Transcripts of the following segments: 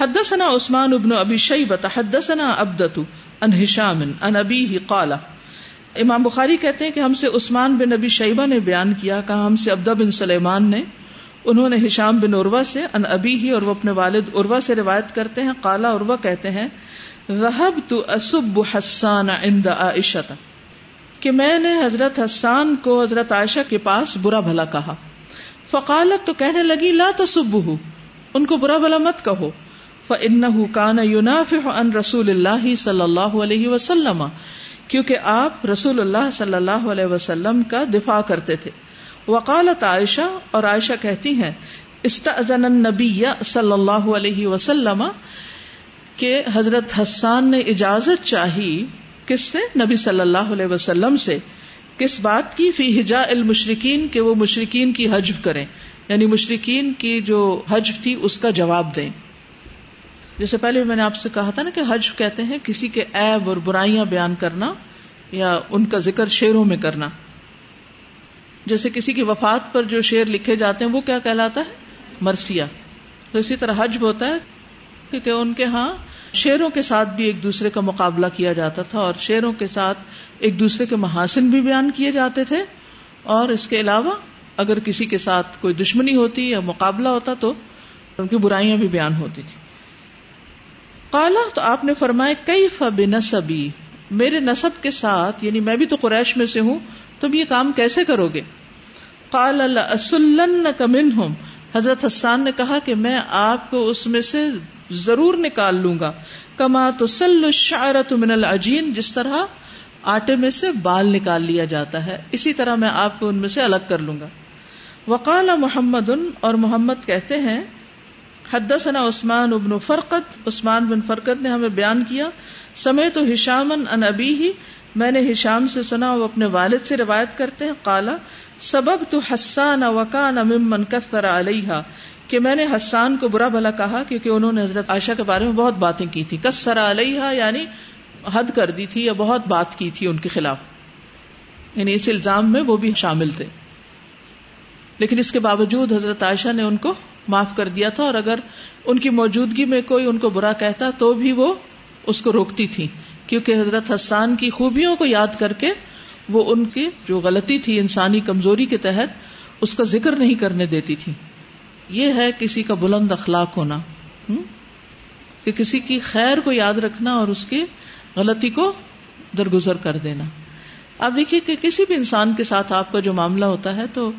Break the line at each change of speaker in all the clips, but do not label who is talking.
حدثنا عثمان ابن ابی شیبت حدثنا عبدت ان ہشام ان ابی ہی قالا امام بخاری کہتے ہیں کہ ہم سے عثمان بن ابی شیبہ نے بیان کیا، کہا ہم سے عبدہ بن سلیمان نے، انہوں نے ہشام بن عروا سے ان ابی ہی اور وہ اپنے والد عروا سے روایت کرتے ہیں۔ کالا عروا کہتے ہیں رحب تو اسب حسان عند عائشہ کہ میں نے حضرت حسان کو حضرت عائشہ کے پاس برا بھلا کہا۔ فقالت تو کہنے لگی، لا تصب ان کو برا بھلا مت کہو۔ فَإِنَّهُ كَانَ يُنَافِحُ عَن رسول اللہ صلی اللہ علیہ وسلم۔ کیونکہ آپ رسول اللہ صلی اللہ علیہ وسلم کا دفاع کرتے تھے۔ وقالت عائشہ اور عائشہ کہتی ہیں، استأذن النبی صلی اللہ علیہ وسلم کہ حضرت حسان نے اجازت چاہی کس سے؟ نبی صلی اللہ علیہ وسلم سے۔ کس بات کی؟ فی ہجا المشرقین کہ وہ مشرقین کی حجب کریں۔ یعنی مشرقین کی جو حجب تھی اس کا جواب دیں۔ جیسے پہلے میں نے آپ سے کہا تھا نا کہ حج کہتے ہیں کسی کے عیب اور برائیاں بیان کرنا یا ان کا ذکر شیروں میں کرنا۔ جیسے کسی کی وفات پر جو شیر لکھے جاتے ہیں وہ کیا کہلاتا ہے؟ مرسیا تو اسی طرح حج ہوتا ہے کیونکہ ان کے ہاں شیروں کے ساتھ بھی ایک دوسرے کا مقابلہ کیا جاتا تھا اور شیروں کے ساتھ ایک دوسرے کے محاسن بھی بیان کیے جاتے تھے۔ اور اس کے علاوہ اگر کسی کے ساتھ کوئی دشمنی ہوتی یا مقابلہ ہوتا تو ان کی برائیاں بھی بیان ہوتی تھی کالا تو آپ نے فرمایا کئی فب نصبی میرے نصب کے ساتھ یعنی میں بھی تو قریش میں سے ہوں، تم یہ کام کیسے کرو گے؟ قال اللہ کمن ہوں حضرت حسان نے کہا کہ میں آپ کو اس میں سے ضرور نکال لوں گا۔ کما تو سل شعرت من العجین، جس طرح آٹے میں سے بال نکال لیا جاتا ہے، اسی طرح میں آپ کو ان میں سے الگ کر لوں گا۔ وقال محمد، اور محمد کہتے ہیں حدثنا عثمان ابن فرقت عثمان بن فرقت نے ہمیں بیان کیا سمے تو ہشامن ان ابی ہی میں نے ہشام سے سنا، وہ اپنے والد سے روایت کرتے ہیں کالا سبب تو حسان وکان ممن کثر علیہ کہ میں نے حسان کو برا بھلا کہا، کیونکہ انہوں نے حضرت عائشہ کے بارے میں بہت باتیں کی تھی کثر علیہ یعنی حد کر دی تھی یا بہت بات کی تھی ان کے خلاف۔ یعنی اس الزام میں وہ بھی شامل تھے۔ لیکن اس کے باوجود حضرت عائشہ نے ان کو معاف کر دیا تھا اور اگر ان کی موجودگی میں کوئی ان کو برا کہتا تو بھی وہ اس کو روکتی تھی۔ کیونکہ حضرت حسان کی خوبیوں کو یاد کر کے وہ ان کی جو غلطی تھی انسانی کمزوری کے تحت، اس کا ذکر نہیں کرنے دیتی تھی۔ یہ ہے کسی کا بلند اخلاق ہونا۔ کہ کسی کی خیر کو یاد رکھنا اور اس کی غلطی کو درگزر کر دینا۔ آپ دیکھیے کہ کسی بھی انسان کے ساتھ آپ کا جو معاملہ ہوتا ہے تو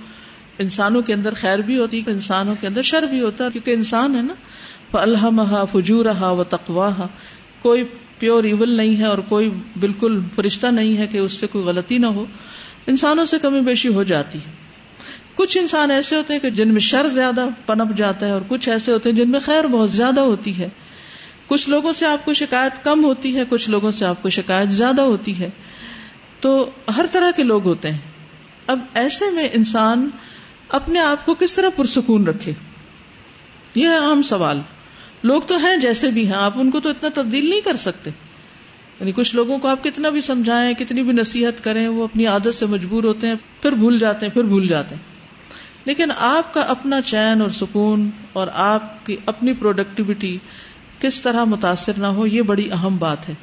انسانوں کے اندر خیر بھی ہوتی ہے انسانوں کے اندر شر بھی ہوتا ہے کیونکہ انسان ہے نا الحمہ فجور و تقوا کوئی پیور ایول نہیں ہے اور کوئی بالکل فرشتہ نہیں ہے کہ اس سے کوئی غلطی نہ ہو، انسانوں سے کمی بیشی ہو جاتی ہے۔ کچھ انسان ایسے ہوتے ہیں کہ جن میں شر زیادہ پنپ جاتا ہے اور کچھ ایسے ہوتے ہیں جن میں خیر بہت زیادہ ہوتی ہے۔ کچھ لوگوں سے آپ کو شکایت کم ہوتی ہے، کچھ لوگوں سے آپ کو شکایت زیادہ ہوتی ہے۔ تو ہر طرح کے لوگ ہوتے ہیں۔ اب ایسے میں انسان اپنے آپ کو کس طرح پرسکون رکھے؟ یہ ہے عام سوال۔ لوگ تو ہیں جیسے بھی ہیں، آپ ان کو تو اتنا تبدیل نہیں کر سکتے۔ یعنی کچھ لوگوں کو آپ کتنا بھی سمجھائیں، کتنی بھی نصیحت کریں، وہ اپنی عادت سے مجبور ہوتے ہیں، پھر بھول جاتے ہیں، پھر بھول جاتے ہیں۔ لیکن آپ کا اپنا چین اور سکون اور آپ کی اپنی پروڈکٹیوٹی کس طرح متاثر نہ ہو، یہ بڑی اہم بات ہے۔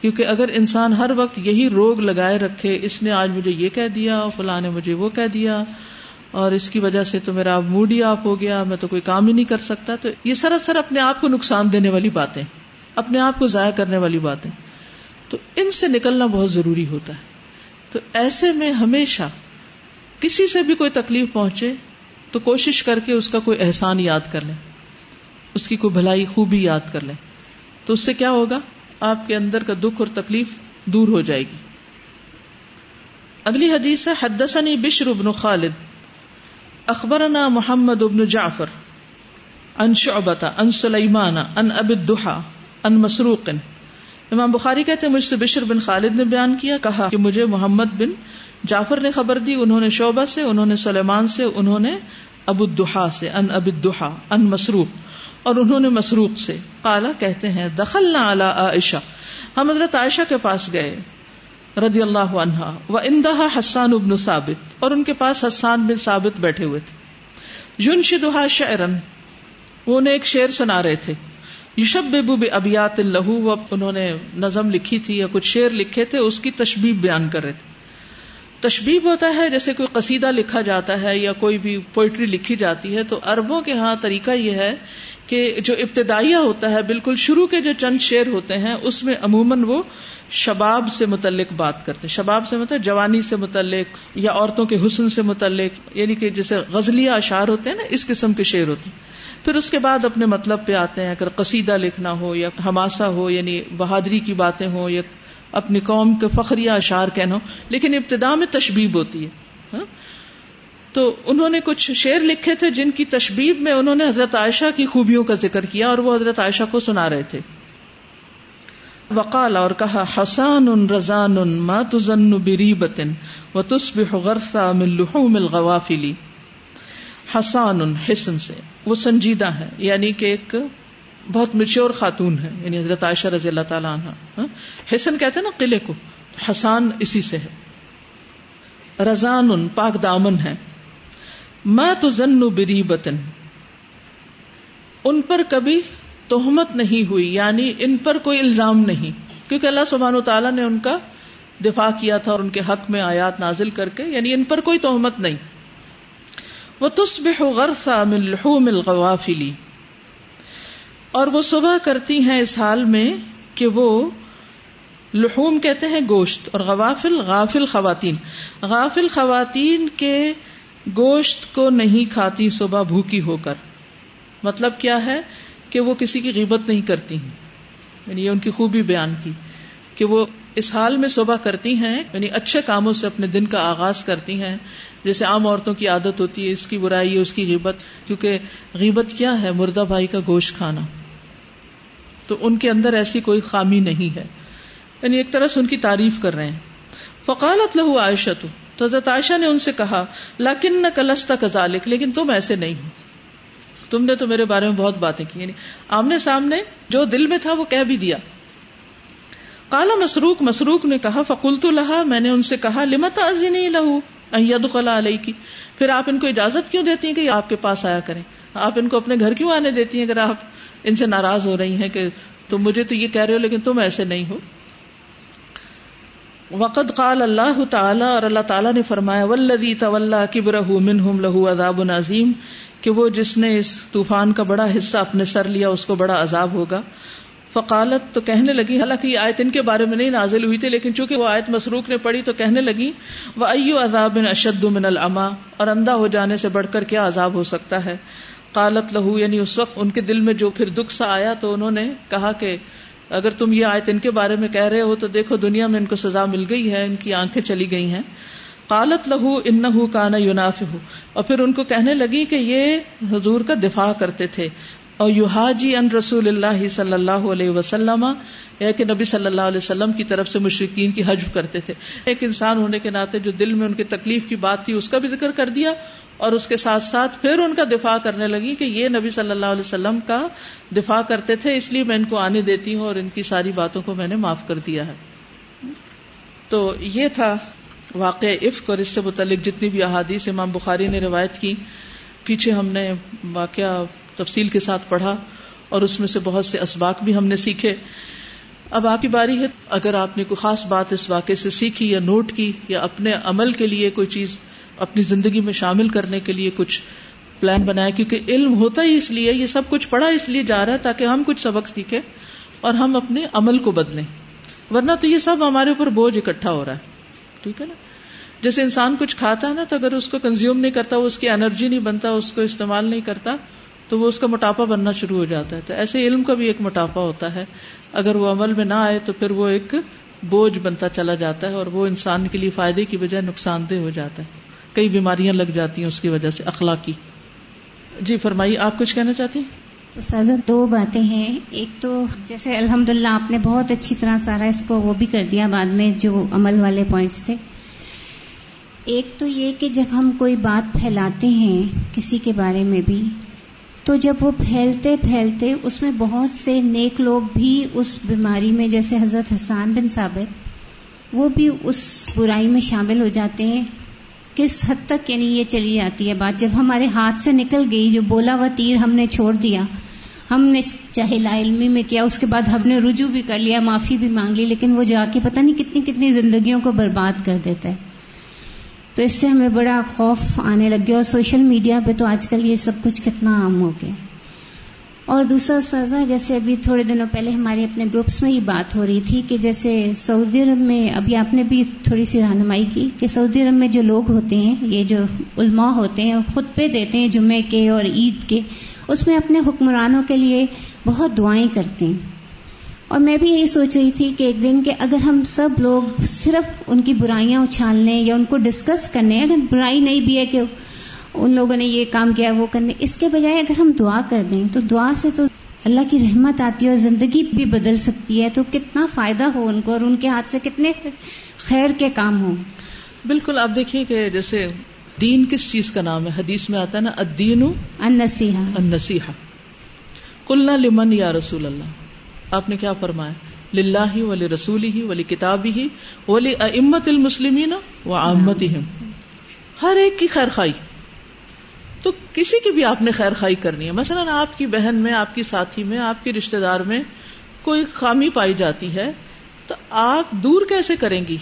کیونکہ اگر انسان ہر وقت یہی روگ لگائے رکھے، اس نے آج مجھے یہ کہہ دیا، فلاں نے مجھے وہ کہہ دیا اور اس کی وجہ سے تو میرا موڈ ہی آف ہو گیا، میں تو کوئی کام ہی نہیں کر سکتا۔ تو یہ سراسر اپنے آپ کو نقصان دینے والی باتیں، اپنے آپ کو ضائع کرنے والی باتیں۔ تو ان سے نکلنا بہت ضروری ہوتا ہے۔ تو ایسے میں ہمیشہ کسی سے بھی کوئی تکلیف پہنچے تو کوشش کر کے اس کا کوئی احسان یاد کر لیں، اس کی کوئی بھلائی خوبی یاد کر لیں۔ تو اس سے کیا ہوگا؟ آپ کے اندر کا دکھ اور تکلیف دور ہو جائے گی۔ اگلی حدیث ہے، حدثنی بشر بن خالد۔ اخبرنا محمد ابن جعفر ان شعبت ان سلیمان ان اب الدحا ان مسروق. امام بخاری کہتے ہیں، مجھ سے بشر بن خالد نے بیان کیا، کہا کہ مجھے محمد بن جعفر نے خبر دی، انہوں نے شعبہ سے، انہوں نے سلیمان سے، انہوں نے ابو الدحا سے ان اب الدحا ان مسروق، اور انہوں نے مسروق سے۔ قالا کہتے ہیں، دخلنا علی عائشہ۔ ہم حضرت عائشہ کے پاس گئے۔ رضی اللہ عنہا و اندہا حسان ابن ثابت، اور ان کے پاس حسان بن ثابت بیٹھے ہوئے تھے۔ یون شدہ شعرن وہ انہیں ایک شعر سنا رہے تھے۔ یوشب بے ابیات لہو انہوں نے نظم لکھی تھی یا کچھ شعر لکھے تھے، اس کی تشبیب بیان کر رہے تھے۔ تشبیب ہوتا ہے، جیسے کوئی قصیدہ لکھا جاتا ہے یا کوئی بھی پوئٹری لکھی جاتی ہے، تو اربوں کے ہاں طریقہ یہ ہے کہ جو ابتدائیہ ہوتا ہے، بالکل شروع کے جو چند شعر ہوتے ہیں، اس میں عموماً وہ شباب سے متعلق بات کرتے ہیں۔ شباب سے مطلب جوانی سے متعلق یا عورتوں کے حسن سے متعلق یعنی کہ جیسے غزلیہ اشعار ہوتے ہیں نا، اس قسم کے شعر ہوتے ہیں۔ پھر اس کے بعد اپنے مطلب پہ آتے ہیں، اگر قصیدہ لکھنا ہو یا ہماسا ہو یعنی بہادری کی باتیں ہوں یا اپنی قوم کے فخریہ اشعار کہنا ہو لیکن ابتدا میں تشبیب ہوتی ہے ہاں؟ تو انہوں نے کچھ شعر لکھے تھے جن کی تشبیب میں انہوں نے حضرت عائشہ کی خوبیوں کا ذکر کیا اور وہ حضرت عائشہ کو سنا رہے تھے۔ وقال اور کہا، حسان ان رضان ان بری بتن و تصب غرفہ لحوم الغوافلی حسان حسن سے، وہ سنجیدہ ہے یعنی کہ ایک بہت مچور خاتون ہے یعنی حضرت عائشہ رضی اللہ تعالیٰ عنہ۔ ہاں؟ حسن کہتے ہیں نا، قلعے کو۔ حسان اسی سے ہے۔ رضان ان پاک دامن ہے میں تو زن بری بتن ان پر کبھی تہمت نہیں ہوئی یعنی ان پر کوئی الزام نہیں۔ کیونکہ اللہ سبحان و تعالیٰ نے ان کا دفاع کیا تھا اور ان کے حق میں آیات نازل کر کے یعنی ان پر کوئی تہمت نہیں۔ وہ تصبح غرسا من لحوم الغوافلی اور وہ صبح کرتی ہیں اس حال میں کہ وہ لحوم کہتے ہیں گوشت اور غوافل، غافل خواتین۔ غافل خواتین کے گوشت کو نہیں کھاتی، صبح بھوکی ہو کر۔ مطلب کیا ہے کہ وہ کسی کی غیبت نہیں کرتی ہیں۔ یعنی یہ ان کی خوبی بیان کی کہ وہ اس حال میں صبح کرتی ہیں یعنی اچھے کاموں سے اپنے دن کا آغاز کرتی ہیں۔ جیسے عام عورتوں کی عادت ہوتی ہے، اس کی برائی ہے اس کی غیبت۔ کیونکہ غیبت کیا ہے؟ مردہ بھائی کا گوشت کھانا۔ تو ان کے اندر ایسی کوئی خامی نہیں ہے۔ یعنی ایک طرح سے ان کی تعریف کر رہے ہیں۔ فقالت لہو عائشہ تو حضرت عائشہ نے ان سے کہا لاکن نہ کلستا کزالک لیکن تم ایسے نہیں ہو۔ تم نے تو میرے بارے میں بہت باتیں کی یعنی آمنے سامنے جو دل میں تھا وہ کہہ بھی دیا۔ کالا مسروق مسروق نے کہا فکل تو لہا، میں نے ان سے کہا لمت عزی نہیں لہو ید خلا علیہ کی پھر آپ ان کو اجازت کیوں دیتی ہیں کہ آپ کے پاس آیا کریں؟ آپ ان کو اپنے گھر کیوں آنے دیتی ہیں اگر آپ ان سے ناراض ہو رہی ہیں کہ تم مجھے تو یہ کہہ رہے ہو لیکن تم ایسے نہیں ہو؟ وقت قال اللہ تعالیٰ اور اللہ تعالیٰ نے فرمایا ولدی طول کبر منہم لہو عذاب نظیم کہ وہ جس نے اس طوفان کا بڑا حصہ اپنے سر لیا، اس کو بڑا عذاب ہوگا۔ فقالت، تو کہنے لگی، حالانکہ یہ آیت ان کے بارے میں نہیں نازل ہوئی تھی، لیکن چونکہ وہ آیت مسروق نے پڑھی تو کہنے لگی وہ ایو عذاب اشد من العما اور اندھا ہو جانے سے بڑھ کر کیا عذاب ہو سکتا ہے؟ قالت لہو یعنی اس وقت ان کے دل میں جو پھر دکھ سا آیا تو انہوں نے کہا کہ اگر تم یہ آیت ان کے بارے میں کہہ رہے ہو تو دیکھو دنیا میں ان کو سزا مل گئی ہے، ان کی آنکھیں چلی گئی ہیں۔ قالت لہو ان کانا یوناف ہو اور پھر ان کو کہنے لگی کہ یہ حضور کا دفاع کرتے تھے۔ اور یو حاجی ان رسول اللہ صلی اللہ علیہ وسلم، یا کہ نبی صلی اللہ علیہ وسلم کی طرف سے مشرقین کی حجب کرتے تھے۔ ایک انسان ہونے کے ناطے جو دل میں ان کی تکلیف کی بات تھی، اس کا بھی ذکر کر دیا۔ اور اس کے ساتھ ساتھ پھر ان کا دفاع کرنے لگی کہ یہ نبی صلی اللہ علیہ وسلم کا دفاع کرتے تھے، اس لیے میں ان کو آنے دیتی ہوں اور ان کی ساری باتوں کو میں نے معاف کر دیا ہے۔ تو یہ تھا واقع عفق اور اس سے متعلق جتنی بھی احادیث امام بخاری نے روایت کی۔ پیچھے ہم نے واقعہ تفصیل کے ساتھ پڑھا اور اس میں سے بہت سے اسباق بھی ہم نے سیکھے۔ اب آپ کی باری ہے، اگر آپ نے کوئی خاص بات اس واقعے سے سیکھی یا نوٹ کی یا اپنے عمل کے لیے کوئی چیز اپنی زندگی میں شامل کرنے کے لیے کچھ پلان بنایا، کیونکہ علم ہوتا ہی اس لیے، یہ سب کچھ پڑھا اس لیے جا رہا ہے تاکہ ہم کچھ سبق سیکھیں اور ہم اپنے عمل کو بدلیں۔ ورنہ تو یہ سب ہمارے اوپر بوجھ اکٹھا ہو رہا ہے۔ ٹھیک ہے نا؟ جیسے انسان کچھ کھاتا ہے نا، تو اگر اس کو کنزیوم نہیں کرتا، وہ اس کی انرجی نہیں بنتا، اس کو استعمال نہیں کرتا، تو وہ اس کا موٹاپا بننا شروع ہو جاتا ہے۔ تو ایسے علم کا بھی ایک موٹاپا ہوتا ہے۔ اگر وہ عمل میں نہ آئے، تو پھر وہ ایک بوجھ بنتا چلا جاتا ہے اور وہ انسان کے لیے فائدے کی بجائے نقصان دہ ہو جاتا ہے۔ کئی بیماریاں لگ جاتی ہیں اس کی وجہ سے اخلاقی۔ جی فرمائیے، آپ کچھ کہنا چاہتی
ہیں؟ دو باتیں ہیں۔ ایک تو، جیسے الحمد للہ آپ نے بہت اچھی طرح سارا اس کو وہ بھی کر دیا بعد میں، جو عمل والے پوائنٹس تھے۔ ایک تو یہ کہ جب ہم کوئی بات پھیلاتے ہیں کسی کے بارے میں بھی، تو جب وہ پھیلتے پھیلتے اس میں بہت سے نیک لوگ بھی اس بیماری میں، جیسے حضرت حسان بن ثابت، وہ بھی اس برائی میں شامل ہو جاتے ہیں۔ کس حد تک یعنی یہ چلی جاتی ہے بات؟ جب ہمارے ہاتھ سے نکل گئی، جو بولا ہوا تیر ہم نے چھوڑ دیا، ہم نے چاہے لا علمی میں کیا، اس کے بعد ہم نے رجوع بھی کر لیا، معافی بھی مانگ لی، لیکن وہ جا کے پتہ نہیں کتنی کتنی زندگیوں کو برباد کر دیتا ہے۔ تو اس سے ہمیں بڑا خوف آنے لگ گیا اور سوشل میڈیا پہ تو آج کل یہ سب کچھ کتنا عام ہو گیا۔ اور دوسرا سزا جیسے ابھی تھوڑے دنوں پہلے ہمارے اپنے گروپس میں یہ بات ہو رہی تھی کہ جیسے سعودی عرب میں ابھی آپ نے بھی تھوڑی سی رہنمائی کی کہ سعودی عرب میں جو لوگ ہوتے ہیں، یہ جو علماء ہوتے ہیں، خطبے دیتے ہیں جمعے کے اور عید کے، اس میں اپنے حکمرانوں کے لیے بہت دعائیں کرتے ہیں۔ اور میں بھی یہی سوچ رہی تھی کہ ایک دن کہ اگر ہم سب لوگ صرف ان کی برائیاں اچھال لیں یا ان کو ڈسکس کرنے، اگر برائی نہیں بھی ہے کہ ان لوگوں نے یہ کام کیا وہ کرنے۔ اس کے بجائے اگر ہم دعا کر دیں تو دعا سے تو اللہ کی رحمت آتی ہے اور زندگی بھی بدل سکتی ہے۔ تو کتنا فائدہ ہو ان کو اور ان کے ہاتھ سے کتنے خیر کے کام ہوں۔
بالکل آپ دیکھیے کہ جیسے دین کس چیز کا نام ہے؟ حدیث میں آتا ہے نا ادین
النسیحا
النسیحا قلنا لمن یا رسول اللہ؟ آپ نے کیا فرمایا؟ للہ ولی رسول ہی ولی کتاب ہی ولی امت المسلمین و آمت ہر ایک کی خیر خائی تو کسی کی بھی آپ نے خیر خائی کرنی ہے۔ مثلاً آپ کی بہن میں، آپ کی ساتھی میں، آپ کے رشتے دار میں کوئی خامی پائی جاتی ہے، تو آپ دور کیسے کریں گی؟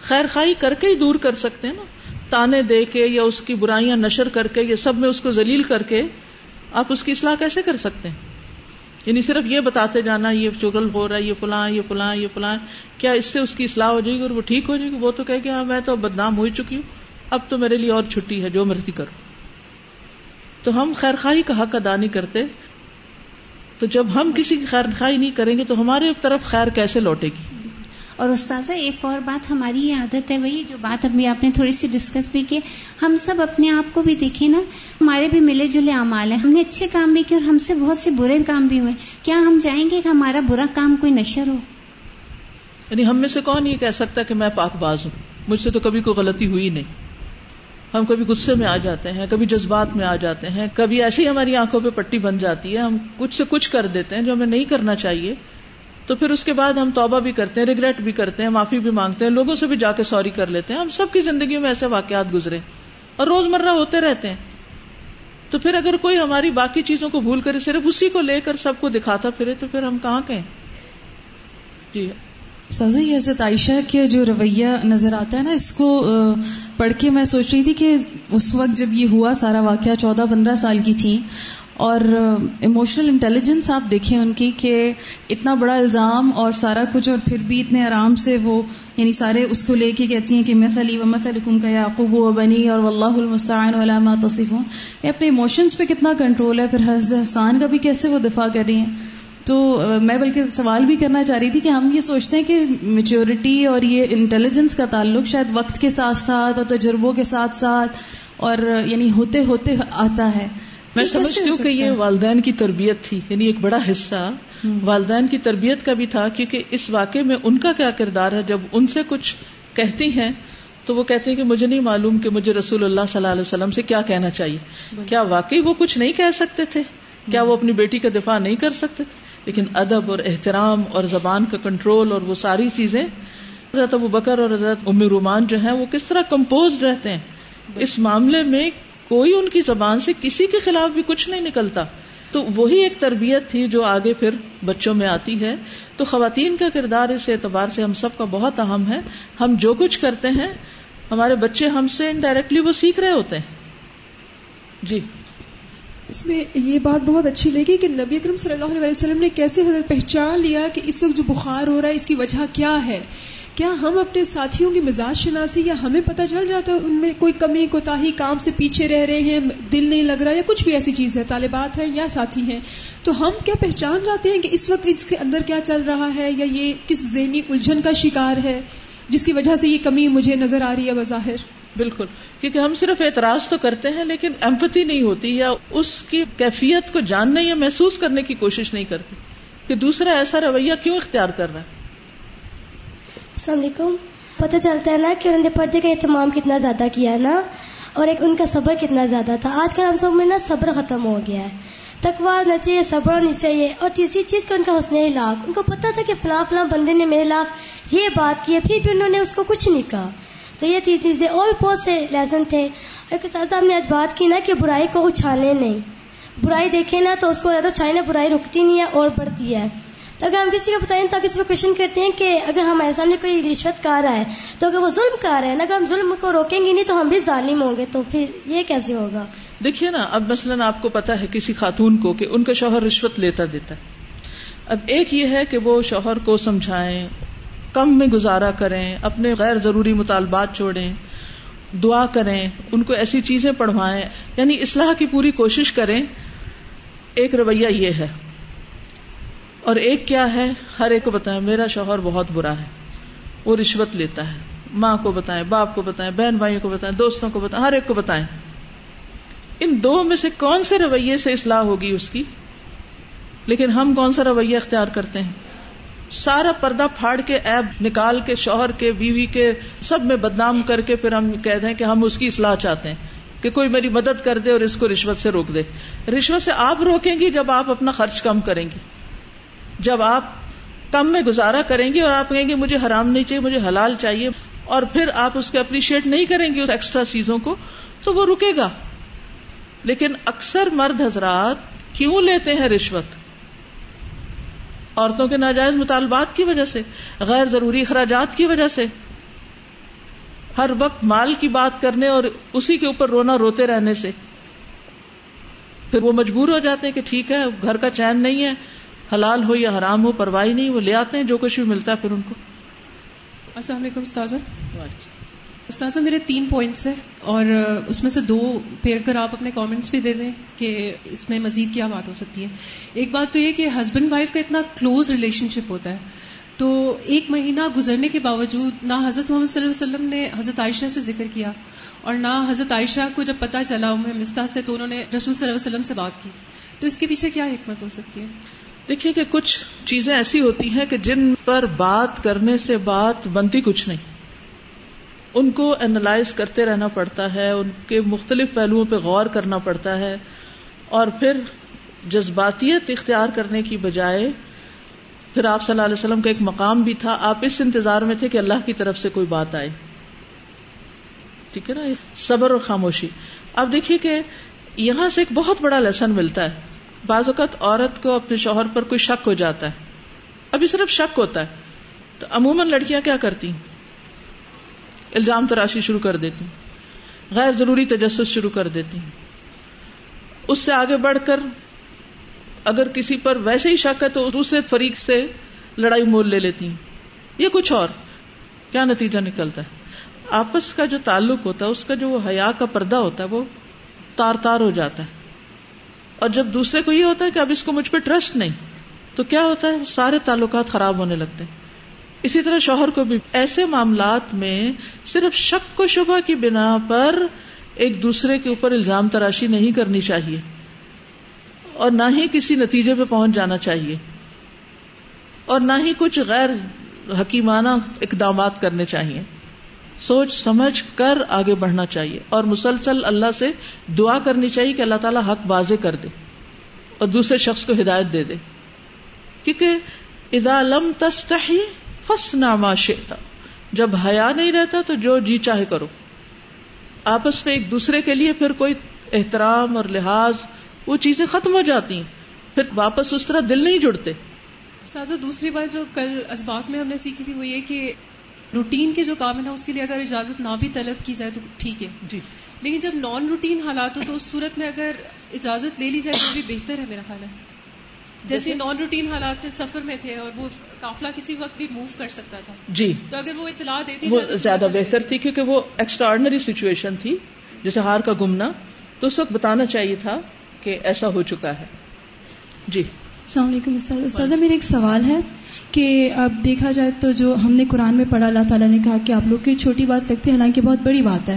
خیر خائی کر کے ہی دور کر سکتے ہیں نا۔ تانے دے کے یا اس کی برائیاں نشر کر کے، یا سب میں اس کو ذلیل کر کے آپ اس کی اصلاح کیسے کر سکتے ہیں؟ یعنی صرف یہ بتاتے جانا، یہ چگل ہو رہا ہے، یہ فلاں یہ فلاں یہ فلاں، کیا اس سے اس کی اصلاح ہو جائے گی اور وہ ٹھیک ہو جائے گی؟ وہ تو کہ ہاں میں تو بدنام ہو چکی ہوں، اب تو میرے لیے اور چھٹی ہے، جو مرضی کرو۔ تو ہم خیر خواہی کا حق ادا نہیں کرتے۔ تو جب ہم کسی کی خیر خواہی نہیں کریں گے تو ہمارے طرف خیر کیسے لوٹے گی؟
اور استاذہ ایک اور بات ہماری یہ عادت ہے وہی جو بات ابھی آپ نے تھوڑی سی ڈسکس بھی کی۔ ہم سب اپنے آپ کو بھی دیکھیں نا ہمارے بھی ملے جلے اعمال ہیں۔ ہم نے اچھے کام بھی کیے اور ہم سے بہت سے برے کام بھی ہوئے۔ کیا ہم چاہیں گے کہ ہمارا برا کام کوئی نشر ہو؟
یعنی ہم میں سے کون یہ کہہ سکتا کہ میں پاک باز ہوں؟ مجھ سے تو کبھی کوئی غلطی ہوئی نہیں۔ ہم کبھی غصے میں آ جاتے ہیں، کبھی جذبات میں آ جاتے ہیں، کبھی ایسے ہی ہماری آنکھوں پہ پٹی بن جاتی ہے، ہم کچھ سے کچھ کر دیتے ہیں جو ہمیں نہیں کرنا چاہیے۔ تو پھر اس کے بعد ہم توبہ بھی کرتے ہیں ریگریٹ بھی کرتے ہیں، معافی بھی مانگتے ہیں، لوگوں سے بھی جا کے سوری کر لیتے ہیں۔ ہم سب کی زندگی میں ایسے واقعات گزرے اور روز مرہ ہوتے رہتے ہیں۔ تو پھر اگر کوئی ہماری باقی چیزوں کو بھول کرے صرف اسی کو لے کر سب کو دکھاتا پھرے، تو پھر ہم کہاں کہیں؟ جی۔
سازی حضرت عائشہ کے جو رویہ نظر آتا ہے نا، اس کو پڑھ کے میں سوچ رہی تھی کہ اس وقت جب یہ ہوا، سارا واقعہ چودہ پندرہ سال کی تھی، اور ایموشنل انٹیلیجنس آپ دیکھیں ان کی کہ اتنا بڑا الزام اور سارا کچھ، اور پھر بھی اتنے آرام سے وہ یعنی سارے اس کو لے کے کہتی ہیں کہ مثلی و مثل حکم کا یعقوب و بنی اور اللہ المستعین علامہ تصف ہوں یہ اپنے ایموشنس پہ کتنا کنٹرول ہے، پھر حضرت حسان کا بھی کیسے وہ دفاع کر رہی ہیں؟ تو میں بلکہ سوال بھی کرنا چاہ رہی تھی کہ ہم یہ سوچتے ہیں کہ میچورٹی اور یہ انٹیلیجنس کا تعلق شاید وقت کے ساتھ ساتھ اور تجربوں کے ساتھ ساتھ اور یعنی ہوتے ہوتے آتا ہے۔
میں سمجھتی ہوں کہ یہ والدین کی تربیت تھی یعنی ایک بڑا حصہ۔ والدین کی تربیت کا بھی تھا کیونکہ اس واقعے میں ان کا کیا کردار ہے؟ جب ان سے کچھ کہتی ہیں تو وہ کہتے ہیں کہ مجھے نہیں معلوم کہ مجھے رسول اللہ صلی اللہ علیہ وسلم سے کیا کہنا چاہیے۔ کیا واقعی وہ کچھ نہیں کہہ سکتے تھے؟ کیا وہ اپنی بیٹی کا دفاع نہیں کر سکتے تھے؟ لیکن ادب اور احترام اور زبان کا کنٹرول اور وہ ساری چیزیں حضرت ابو بکر اور حضرت ام رومان جو ہیں وہ کس طرح کمپوز رہتے ہیں؟ اس معاملے میں کوئی ان کی زبان سے کسی کے خلاف بھی کچھ نہیں نکلتا۔ تو وہی ایک تربیت تھی جو آگے پھر بچوں میں آتی ہے۔ تو خواتین کا کردار اس اعتبار سے ہم سب کا بہت اہم ہے۔ ہم جو کچھ کرتے ہیں ہمارے بچے ہم سے انڈائریکٹلی وہ سیکھ رہے ہوتے ہیں۔ جی۔
اس میں یہ بات بہت اچھی لگی کہ نبی اکرم صلی اللہ علیہ وسلم نے کیسے حضرت پہچان لیا کہ اس وقت جو بخار ہو رہا ہے، اس کی وجہ کیا ہے؟ کیا ہم اپنے ساتھیوں کی مزاج شناسی یا ہمیں پتہ چل جاتا ہے ان میں کوئی کمی کوتا کام سے پیچھے رہ رہے ہیں، دل نہیں لگ رہا یا کچھ بھی ایسی چیز ہے، طالبات ہیں یا ساتھی ہیں؟ تو ہم کیا پہچان جاتے ہیں کہ اس وقت اس کے اندر کیا چل رہا ہے یا یہ کس ذہنی الجھن کا شکار ہے، جس کی وجہ سے یہ کمی مجھے نظر آ رہی ہے بظاہر؟
بالکل۔ کیونکہ ہم صرف اعتراض تو کرتے ہیں لیکن ایمپتی نہیں ہوتی یا اس کی کیفیت کو جاننے یا محسوس کرنے کی کوشش نہیں کرتے کہ دوسرا ایسا رویہ کیوں اختیار کر رہا ہے؟
السلام علیکم۔ پتہ چلتا ہے نا کہ انہوں نے پردے کا اہتمام کتنا زیادہ کیا ہے نا؟ اور ایک ان کا صبر کتنا زیادہ تھا۔ آج کل ہم سب میں نا صبر ختم ہو گیا ہے۔ تکوا نہ چاہیے، صبر ہونی چاہیے۔ اور تیسری چیز کا ان کا حسن لاکھ ان کو پتا تھا کہ فلاں فلاں بندے نے میرے خلاف یہ بات کی ہے، پھر بھی انہوں نے اس کو کچھ نہیں کہا۔ تو یہ تیس چیزیں اور بھی بہت سے لیسن تھے۔ صاحب نے آج بات کی نا کہ برائی کو اچھالے نہیں۔ برائی دیکھیں نا تو اس کو تو چاہے نا برائی رکتی نہیں ہے اور بڑھتی ہے۔ تو اگر ہم کسی کو بتائیں تو کسی کو کوشچن کرتے ہیں کہ اگر ہمارے سامنے کوئی رشوت کار رہا ہے تو اگر وہ ظلم کار ہے نا اگر ہم ظلم کو روکیں گے نہیں تو ہم بھی ظالم ہوں گے۔ تو پھر یہ کیسے ہوگا؟
دیکھیے نا، اب مثلاً آپ کو پتا ہے کسی خاتون کو کہ ان کا شوہر رشوت لیتا دیتا ہے۔ اب ایک یہ ہے کہ وہ شوہر کو سمجھائیں۔ کم میں گزارا کریں، اپنے غیر ضروری مطالبات چھوڑیں، دعا کریں، ان کو ایسی چیزیں پڑھوائیں یعنی اصلاح کی پوری کوشش کریں۔ ایک رویہ یہ ہے۔ اور ایک کیا ہے؟ ہر ایک کو بتائیں، میرا شوہر بہت برا ہے، وہ رشوت لیتا ہے۔ ماں کو بتائیں، باپ کو بتائیں، بہن بھائیوں کو بتائیں، دوستوں کو بتائیں، ہر ایک کو بتائیں۔ ان دو میں سے کون سے رویے سے اصلاح ہوگی اس کی؟ لیکن ہم کون سا رویہ اختیار کرتے ہیں؟ سارا پردہ پھاڑ کے ایب نکال کے شوہر کے بیوی کے سب میں بدنام کر کے پھر ہم کہتے ہیں کہ ہم اس کی اصلاح چاہتے ہیں کہ کوئی میری مدد کر دے اور اس کو رشوت سے روک دے۔ رشوت سے آپ روکیں گی جب آپ اپنا خرچ کم کریں گی۔ جب آپ کم میں گزارا کریں گے اور آپ کہیں گے مجھے حرام نہیں چاہیے، مجھے حلال چاہیے اور پھر آپ اس کو اپریشیٹ نہیں کریں گے اس ایکسٹرا چیزوں کو، تو وہ رکے گا۔ لیکن اکثر مرد حضرات کیوں لیتے ہیں رشوت؟ عورتوں کے ناجائز مطالبات کی وجہ سے غیر ضروری اخراجات کی وجہ سے۔ ہر وقت مال کی بات کرنے اور اسی کے اوپر رونا روتے رہنے سے۔ پھر وہ مجبور ہو جاتے ہیں کہ ٹھیک ہے گھر کا چین نہیں ہے حلال ہو یا حرام ہو پرواہی نہیں وہ لے آتے ہیں جو کچھ بھی ملتا ہے پھر ان کو۔
السلام علیکم استاذہ۔ استاذہ میرے تین پوائنٹس ہیں اور اس میں سے دو پہ اگر آپ اپنے کامنٹس بھی دے دیں کہ اس میں مزید کیا بات ہو سکتی ہے۔ ایک بات تو یہ کہ ہسبینڈ وائف کا اتنا کلوز ریلیشن شپ ہوتا ہے۔ تو ایک مہینہ گزرنے کے باوجود نہ حضرت محمد صلی اللہ علیہ وسلم نے حضرت عائشہ سے ذکر کیا اور نہ حضرت عائشہ کو جب پتا چلا مستا سے تو انہوں نے رسول صلی اللہ علیہ وسلم سے بات کی۔ تو اس کے پیچھے کیا حکمت ہو سکتی ہے؟
دیکھیے کہ کچھ چیزیں ایسی ہوتی ہیں کہ جن پر بات کرنے سے بات بنتی کچھ نہیں۔ ان کو اینالائز کرتے رہنا پڑتا ہے، ان کے مختلف پہلوؤں پہ غور کرنا پڑتا ہے۔ اور پھر جذباتیت اختیار کرنے کی بجائے پھر آپ صلی اللہ علیہ وسلم کا ایک مقام بھی تھا۔ آپ اس انتظار میں تھے کہ اللہ کی طرف سے کوئی بات آئے۔ ٹھیک ہے نا؟ صبر اور خاموشی۔ اب دیکھیے کہ یہاں سے ایک بہت بڑا لیسن ملتا ہے۔ بعض اوقات عورت کو اپنے شوہر پر کوئی شک ہو جاتا ہے۔ ابھی صرف شک ہوتا ہے۔ تو عموماً لڑکیاں کیا کرتی الزام تراشی شروع کر دیتی غیر ضروری تجسس شروع کر دیتی اس سے آگے بڑھ کر اگر کسی پر ویسے ہی شک ہے تو دوسرے فریق سے لڑائی مول لے لیتی یہ کچھ اور۔ کیا نتیجہ نکلتا ہے؟ آپس کا جو تعلق ہوتا ہے، اس کا جو وہ حیا کا پردہ ہوتا ہے، وہ تار تار ہو جاتا ہے۔ اور جب دوسرے کو یہ ہوتا ہے کہ اب اس کو مجھ پہ ٹرسٹ نہیں، تو کیا ہوتا ہے؟ سارے تعلقات خراب ہونے لگتے ہیں۔ اسی طرح شوہر کو بھی ایسے معاملات میں صرف شک و شبہ کی بنا پر ایک دوسرے کے اوپر الزام تراشی نہیں کرنی چاہیے اور نہ ہی کسی نتیجے پہ پہنچ جانا چاہیے اور نہ ہی کچھ غیر حکیمانہ اقدامات کرنے چاہیے سوچ سمجھ کر آگے بڑھنا چاہیے اور مسلسل اللہ سے دعا کرنی چاہیے کہ اللہ تعالیٰ حق بازے کر دے اور دوسرے شخص کو ہدایت دے دے۔ کیونکہ ادا لم تستحی فس ناما شیتا جب حیا نہیں رہتا تو جو جی چاہے کرو۔ آپس میں ایک دوسرے کے لیے پھر کوئی احترام اور لحاظ وہ چیزیں ختم ہو جاتی ہیں۔ پھر واپس اس طرح دل نہیں جڑتے۔
دوسری بات جو کل اسباب میں ہم نے سیکھی تھی وہ یہ کہ روٹین کے جو کام ہے نا اس کے لیے اگر اجازت نہ بھی طلب کی جائے تو ٹھیک ہے۔ جی۔ لیکن جب نان روٹین حالات ہو تو اس صورت میں اگر اجازت لے لی جائے تو بھی بہتر ہے میرا خیال ہے۔ جیسے نان روٹین حالات تھے سفر میں تھے اور وہ قافلہ کسی وقت بھی موو کر سکتا تھا۔
جی۔
تو اگر وہ اطلاع دیتی
وہ زیادہ بہتر تھی کیونکہ وہ ایکسٹرا آرڈنری سچویشن تھی جیسے ہار کا گمنا تو اس وقت بتانا چاہیے تھا کہ ایسا ہو چکا ہے۔ جی۔
السلام علیکم استاد استاذہ میرا ایک سوال ہے کہ اب دیکھا جائے تو جو ہم نے قرآن میں پڑھا اللہ تعالیٰ نے کہا کہ آپ لوگ کی چھوٹی بات لگتی ہے حالانکہ بہت بڑی بات ہے۔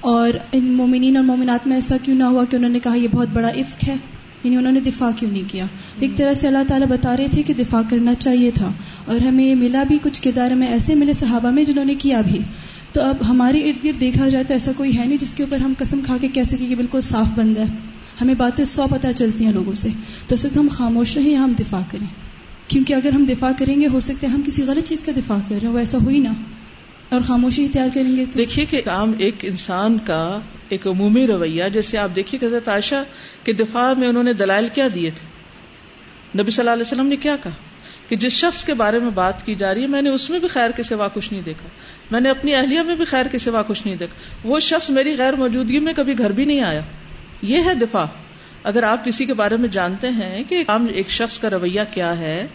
اور ان مومنین اور مومنات میں ایسا کیوں نہ ہوا کہ انہوں نے کہا یہ بہت بڑا عفق ہے؟ یعنی انہوں نے دفاع کیوں نہیں کیا؟ ایک طرح سے اللہ تعالیٰ بتا رہے تھے کہ دفاع کرنا چاہیے تھا اور ہمیں یہ ملا بھی کچھ کردار ہمیں ایسے ملے صحابہ میں جنہوں نے کیا بھی۔ تو اب ہمارے ارد گرد دیکھا جائے تو ایسا کوئی ہے نہیں جس کے اوپر ہم قسم کھا کے کہہ سکیں کہ بالکل صاف بند ہے۔ ہمیں باتیں سو پتہ چلتی ہیں لوگوں سے۔ تو اس وقت ہم خاموش رہیں یا ہم دفاع کریں؟ کیونکہ اگر ہم دفاع کریں گے، ہو سکتا ہے ہم کسی غلط چیز کا دفاع کر رہے ہیں وہ ایسا ہوئی نا اور خاموشی اختیار کریں گے
دیکھیے کہ کام ایک انسان کا ایک عمومی رویہ، جیسے آپ دیکھیے کہ حضرت عائشہ کے دفاع میں انہوں نے دلائل کیا دیے تھے۔ نبی صلی اللہ علیہ وسلم نے کیا کہا کہ جس شخص کے بارے میں بات کی جا رہی ہے، میں نے اس میں بھی خیر کے سوا کچھ نہیں دیکھا۔ میں نے اپنی اہلیہ میں بھی خیر کے سوا کچھ نہیں دیکھا۔ وہ شخص میری غیر موجودگی میں کبھی گھر بھی نہیں آیا۔ یہ ہے دفاع۔ اگر آپ کسی کے بارے میں جانتے ہیں کہ عام ایک شخص کا رویہ کیا ہے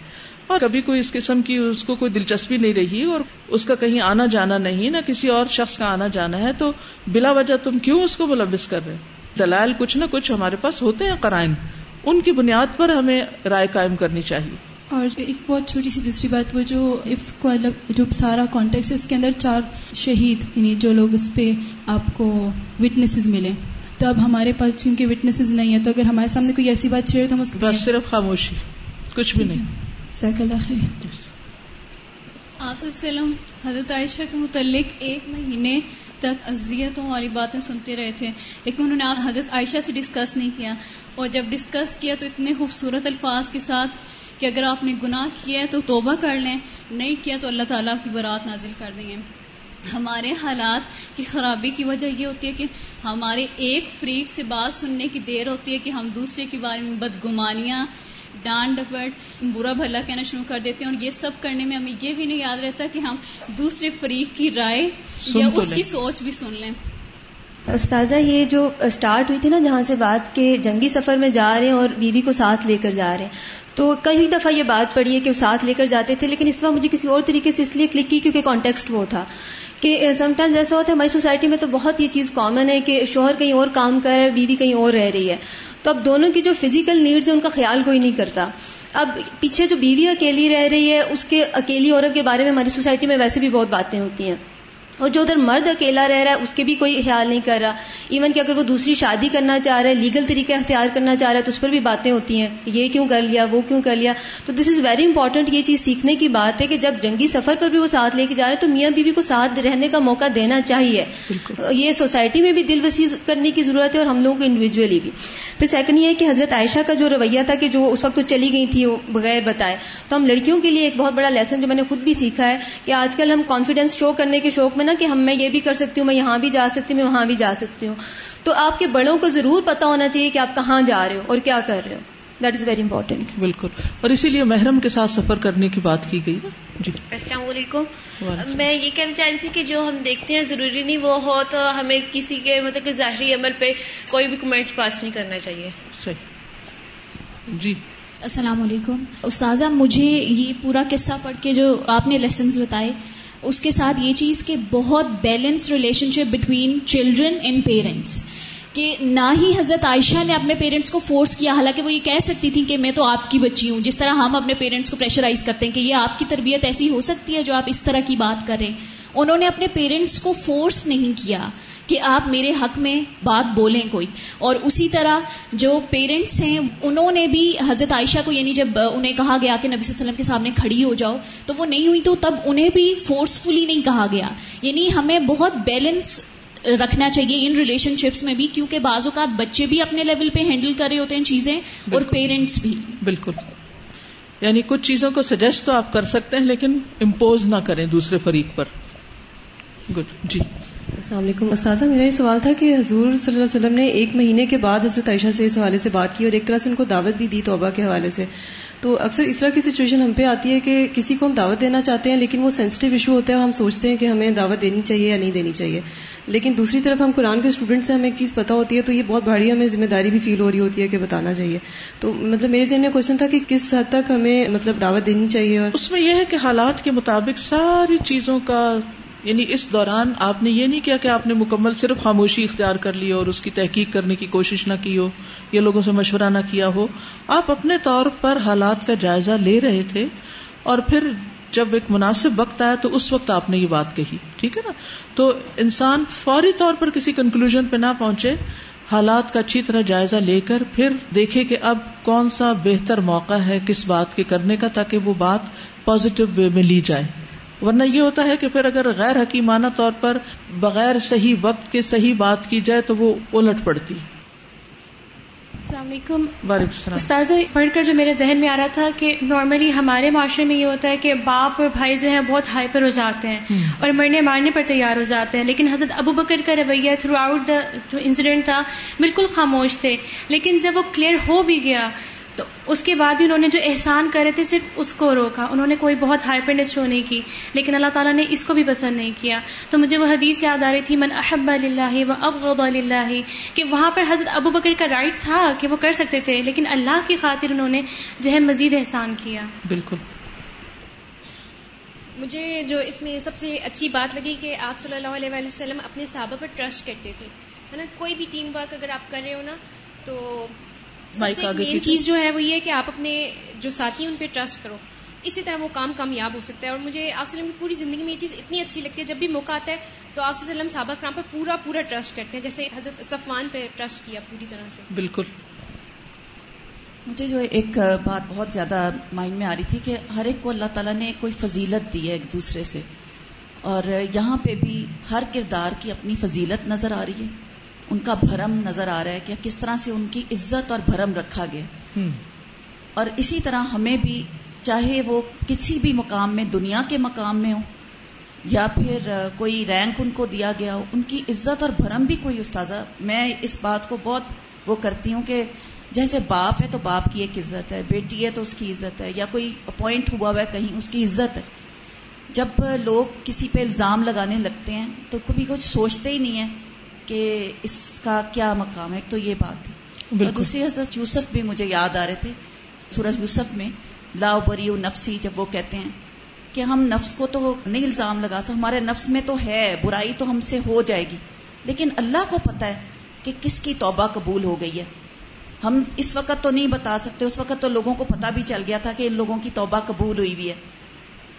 اور کبھی کوئی اس قسم کی اس کو کوئی دلچسپی نہیں رہی اور اس کا کہیں آنا جانا نہیں نہ کسی اور شخص کا آنا جانا ہے تو بلا وجہ تم کیوں اس کو ملوث کر رہے؟ دلائل کچھ نہ کچھ ہمارے پاس ہوتے ہیں قرائن۔ ان کی بنیاد پر ہمیں رائے قائم کرنی چاہیے۔
اور ایک بہت چھوٹی سی دوسری بات وہ جو اف کو جو سارا کانٹیکٹ ہے اس کے اندر چار شہید یعنی جو لوگ اس پہ آپ کو وٹنسز ملے۔ تو اب ہمارے پاس چونکہ وٹنسز نہیں ہے تو اگر ہمارے سامنے کوئی ایسی بات چھیڑے تو ہم اس
بس صرف خاموشی کچھ بھی نہیں۔
آپ سے سلم۔ حضرت عائشہ کے متعلق ایک مہینے تک اذیتوں والی باتیں سنتے رہے تھے، لیکن انہوں نے آپ حضرت عائشہ سے ڈسکس نہیں کیا۔ اور جب ڈسکس کیا تو اتنے خوبصورت الفاظ کے ساتھ کہ اگر آپ نے گناہ کیا ہے تو توبہ کر لیں، نہیں کیا تو اللہ تعالیٰ کی برات نازل کر دیں گے۔ ہمارے حالات کی خرابی کی وجہ یہ ہوتی ہے کہ ہمارے ایک فریق سے بات سننے کی دیر ہوتی ہے کہ ہم دوسرے کے بارے میں بدگمانیاں ڈانٹ ڈپٹ برا بھلا کہنا شروع کر دیتے ہیں اور یہ سب کرنے میں ہمیں یہ بھی نہیں یاد رہتا کہ ہم دوسرے فریق کی رائے یا اس کی سوچ بھی سن لیں۔
استاذہ، یہ جو اسٹارٹ ہوئی تھی نا جہاں سے بات کے جنگی سفر میں جا رہے ہیں اور بیوی کو ساتھ لے کر جا رہے ہیں، تو کئی دفعہ یہ بات پڑی ہے کہ وہ ساتھ لے کر جاتے تھے، لیکن اس دفعہ مجھے کسی اور طریقے سے اس لیے کلک کی کیونکہ کانٹیکسٹ وہ تھا کہ سم ٹائم جیسا ہوتا ہے، ہماری سوسائٹی میں تو بہت یہ چیز کامن ہے کہ شوہر کہیں اور کام کر رہا ہے، بیوی کہیں اور رہ رہی ہے، تو اب دونوں کی جو فزیکل نیڈز ہیں، ان کا خیال کوئی نہیں کرتا۔ اب پیچھے جو بیوی اکیلی رہ رہی ہے، اس کے اکیلی عورت کے بارے میں ہماری سوسائٹی میں ویسے بھی بہت باتیں ہوتی ہیں۔ اور جو ادھر مرد اکیلا رہ رہا ہے اس کے بھی کوئی خیال نہیں کر رہا۔ ایون کہ اگر وہ دوسری شادی کرنا چاہ رہا ہے لیگل طریقہ اختیار کرنا چاہ رہا ہے تو اس پر بھی باتیں ہوتی ہیں۔ یہ کیوں کر لیا وہ کیوں کر لیا؟ تو دس از ویری امپورٹنٹ یہ چیز سیکھنے کی بات ہے کہ جب جنگی سفر پر بھی وہ ساتھ لے کے جا رہے ہیں تو میاں بیوی کو ساتھ رہنے کا موقع دینا چاہیے۔ یہ سوسائٹی میں بھی دل وسیع کرنے کی ضرورت ہے اور ہم لوگوں کو انڈیویجلی بھی۔ پھر سیکنڈ یہ ہے کہ حضرت عائشہ کا جو رویہ تھا کہ جو اس وقت چلی گئی تھی وہ بغیر بتائے۔ تو ہم لڑکیوں کے لیے ایک بہت بڑا لیسن جو میں نے خود بھی سیکھا ہے کہ آج کل ہم کانفیڈینس شو کرنے کے شوق میں نا کہ ہم میں یہ بھی کر سکتی ہوں میں یہاں بھی جا سکتی ہوں میں وہاں بھی جا سکتی ہوں۔ تو آپ کے بڑوں کو ضرور پتا ہونا چاہیے کہ آپ کہاں جا رہے ہو اور کیا کر رہے ہو۔ دیٹ از ویری امپورٹینٹ
بالکل۔ اور اسی لیے محرم کے ساتھ سفر کرنے کی بات کی گئی
جی۔ السلام علیکم۔ میں یہ کہنا چاہ رہی تھی کہ جو ہم دیکھتے ہیں ضروری نہیں وہ ہو تو ہمیں کسی کے مطلب کہ ظاہری عمل پہ کوئی بھی کمنٹ پاس نہیں کرنا چاہیے۔
صحیح۔ جی۔
السلام علیکم۔ استاذہ مجھے یہ پورا قصہ پڑھ کے جو آپ نے لیسنز بتائے اس کے ساتھ یہ چیز کہ بہت balance relationship between children and parents کہ نہ ہی حضرت عائشہ نے اپنے پیرنٹس کو فورس کیا، حالانکہ وہ یہ کہہ سکتی تھیں کہ میں تو آپ کی بچی ہوں۔ جس طرح ہم اپنے پیرنٹس کو پریشرائز کرتے ہیں کہ یہ آپ کی تربیت ایسی ہو سکتی ہے جو آپ اس طرح کی بات کریں انہوں نے اپنے پیرنٹس کو فورس نہیں کیا کہ آپ میرے حق میں بات بولیں کوئی۔ اور اسی طرح جو پیرنٹس ہیں انہوں نے بھی حضرت عائشہ کو یعنی جب انہیں کہا گیا کہ نبی صلی اللہ علیہ وسلم کے سامنے کھڑی ہو جاؤ تو وہ نہیں ہوئی تو تب انہیں بھی فورسفلی نہیں کہا گیا۔ یعنی ہمیں بہت بیلنس رکھنا چاہیے ان ریلیشن شپس میں بھی کیونکہ بعض اوقات بچے بھی اپنے لیول پہ ہینڈل کر رہے ہوتے ہیں چیزیں اور پیرنٹس بھی۔
بالکل۔ یعنی کچھ چیزوں کو سجیسٹ تو آپ کر سکتے ہیں لیکن امپوز نہ کریں دوسرے فریق پر۔ گڈ جی
السلام علیکم. استاذہ میرا یہ سوال تھا کہ حضور صلی اللہ علیہ وسلم نے ایک مہینے کے بعد حضرت عائشہ سے اس حوالے سے بات کی اور ایک طرح سے ان کو دعوت بھی دی توبہ کے حوالے سے. تو اکثر اس طرح کی سچویشن ہم پہ آتی ہے کہ کسی کو ہم دعوت دینا چاہتے ہیں لیکن وہ سینسٹیو ایشو ہوتا ہے اور ہم سوچتے ہیں کہ ہمیں دعوت دینی چاہیے یا نہیں دینی چاہیے. لیکن دوسری طرف ہم قرآن کے اسٹوڈنٹ سے ہمیں ایک چیز پتا ہوتی ہے تو یہ بہت بھاری ہمیں ذمہ داری بھی فیل ہو رہی ہوتی ہے کہ بتانا چاہیے. تو مطلب میرے ذہن میں کوشچن تھا کہ کس حد تک ہمیں مطلب دعوت دینی چاہیے اور
اس میں یہ ہے کہ حالات کے مطابق ساری چیزوں کا یعنی اس دوران آپ نے یہ نہیں کیا کہ آپ نے مکمل صرف خاموشی اختیار کر لی اور اس کی تحقیق کرنے کی کوشش نہ کی ہو یا لوگوں سے مشورہ نہ کیا ہو۔ آپ اپنے طور پر حالات کا جائزہ لے رہے تھے اور پھر جب ایک مناسب وقت آیا تو اس وقت آپ نے یہ بات کہی، ٹھیک ہے نا؟ تو انسان فوری طور پر کسی کنکلوژ پہ نہ پہنچے، حالات کا اچھی طرح جائزہ لے کر پھر دیکھے کہ اب کون سا بہتر موقع ہے کس بات کے کرنے کا تاکہ وہ بات پازیٹو وے میں لی جائے۔ ورنہ یہ ہوتا ہے کہ پھر اگر غیر حکیمانہ طور پر بغیر صحیح وقت کے صحیح بات کی جائے تو وہ الٹ پڑتی۔
السلام علیکم۔
وعلیکم السلام۔
استاذ پڑھ کر جو میرے ذہن میں آ رہا تھا کہ نارملی ہمارے معاشرے میں یہ ہوتا ہے کہ باپ اور بھائی جو ہیں بہت ہائپر ہو جاتے ہیں اور مرنے مارنے پر تیار ہو جاتے ہیں لیکن حضرت ابو بکر کا رویہ تھرو آؤٹ دا جو انسیڈنٹ تھا بالکل خاموش تھے۔ لیکن جب وہ کلیئر ہو بھی گیا تو اس کے بعد بھی انہوں نے جو احسان کرے تھے صرف اس کو روکا۔ انہوں نے کوئی بہت ہائپرنیس شو نہیں کی لیکن اللہ تعالیٰ نے اس کو بھی پسند نہیں کیا۔ تو مجھے وہ حدیث یاد آ رہی تھی من احب اللہ و اب اللہ کہ وہاں پر حضرت ابو بکر کا رائٹ تھا کہ وہ کر سکتے تھے لیکن اللہ کی خاطر انہوں نے جو ہے مزید احسان کیا۔
بالکل۔
مجھے جو اس میں سب سے اچھی بات لگی کہ آپ صلی اللہ علیہ وسلم اپنے صحابہ پر ٹرسٹ کرتے تھے۔ ہے نا؟ کوئی بھی ٹیم ورک اگر آپ کر رہے ہو نا تو مین چیز جو ہے وہ یہ کہ آپ اپنے جو ساتھی ہیں ان پہ ٹرسٹ کرو۔ اسی طرح وہ کام کامیاب ہو سکتا ہے اور مجھے آپ وسلم کی پوری زندگی میں یہ چیز اتنی اچھی لگتی ہے جب بھی موقع آتا ہے تو آپ وسلم صحابہ کرام پہ پورا پورا ٹرسٹ کرتے ہیں جیسے حضرت صفوان پہ ٹرسٹ کیا پوری طرح سے۔
بالکل۔
مجھے جو ایک بات بہت زیادہ مائنڈ میں آ رہی تھی کہ ہر ایک کو اللہ تعالیٰ نے کوئی فضیلت دی ہے ایک دوسرے سے۔ اور یہاں پہ بھی ہر کردار کی اپنی فضیلت نظر آ رہی ہے۔ ان کا بھرم نظر آ رہا ہے کہ کس طرح سے ان کی عزت اور بھرم رکھا گیا۔ اور اسی طرح ہمیں بھی چاہے وہ کسی بھی مقام میں دنیا کے مقام میں ہو یا پھر کوئی رینک ان کو دیا گیا ہو ان کی عزت اور بھرم بھی کوئی استاذہ۔ میں اس بات کو بہت وہ کرتی ہوں کہ جیسے باپ ہے تو باپ کی ایک عزت ہے بیٹی ہے تو اس کی عزت ہے یا کوئی اپوائنٹ ہوا ہوا ہے کہیں اس کی عزت ہے۔ جب لوگ کسی پہ الزام لگانے لگتے ہیں تو کبھی کچھ سوچتے ہی نہیں ہے کہ اس کا کیا مقام ہے؟ تو یہ بات ہے۔ دوسری حضرت یوسف بھی مجھے یاد آ رہے تھے سورج یوسف میں لا بری نفسی جب وہ کہتے ہیں کہ ہم نفس کو تو نہیں الزام لگا سکتے ہمارے نفس میں تو ہے برائی تو ہم سے ہو جائے گی۔ لیکن اللہ کو پتا ہے کہ کس کی توبہ قبول ہو گئی ہے۔ ہم اس وقت تو نہیں بتا سکتے اس وقت تو لوگوں کو پتا بھی چل گیا تھا کہ ان لوگوں کی توبہ قبول ہوئی بھی ہے۔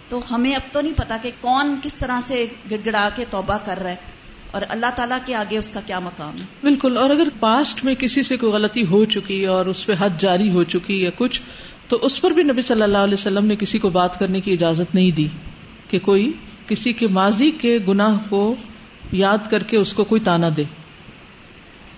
تو ہمیں اب تو نہیں پتا کہ کون کس طرح سے گڑ گڑا کے توبہ کر رہا ہے۔ اور اللہ تعالیٰ کے آگے اس کا کیا مقام ہے؟
بالکل اور اگر پاسٹ میں کسی سے کوئی غلطی ہو چکی اور اس پہ حد جاری ہو چکی یا کچھ تو اس پر بھی نبی صلی اللہ علیہ وسلم نے کسی کو بات کرنے کی اجازت نہیں دی کہ کوئی کسی کے ماضی کے گناہ کو یاد کر کے اس کو کوئی تانا دے۔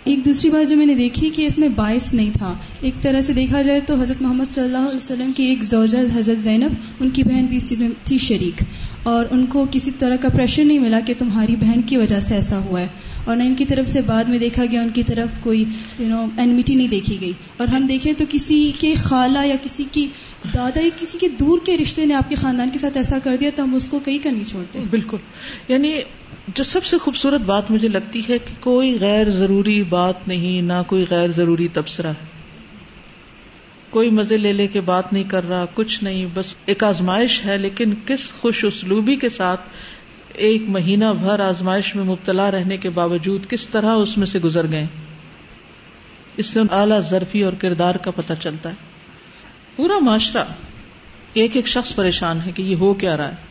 ایک دوسری بات جو میں نے دیکھی کہ اس میں باعث نہیں تھا۔ ایک طرح سے دیکھا جائے تو حضرت محمد صلی اللہ علیہ وسلم کی ایک زوجہ حضرت زینب ان کی بہن بھی اس چیز میں تھی شریک۔ اور ان کو کسی طرح کا پریشر نہیں ملا کہ تمہاری بہن کی وجہ سے ایسا ہوا ہے۔ اور نہ ان کی طرف سے بعد میں دیکھا گیا، ان کی طرف کوئی یو نو اینمیٹی نہیں دیکھی گئی۔ اور ہم دیکھیں تو کسی کے خالہ یا کسی کی دادا یا کسی کے دور کے رشتے نے آپ کے خاندان کے ساتھ ایسا کر دیا، تو ہم اس کو کہیں کا نہیں چھوڑتے
بالکل۔ یعنی جو سب سے خوبصورت بات مجھے لگتی ہے کہ کوئی غیر ضروری بات نہیں، نہ کوئی غیر ضروری تبصرہ ہے۔ کوئی مزے لے لے کے بات نہیں کر رہا، کچھ نہیں، بس ایک آزمائش ہے، لیکن کس خوش اسلوبی کے ساتھ ایک مہینہ بھر آزمائش میں مبتلا رہنے کے باوجود کس طرح اس میں سے گزر گئے؟ اس سے اعلی ظرفی اور کردار کا پتہ چلتا ہے۔ پورا معاشرہ ایک ایک شخص پریشان ہے کہ یہ ہو کیا رہا ہے۔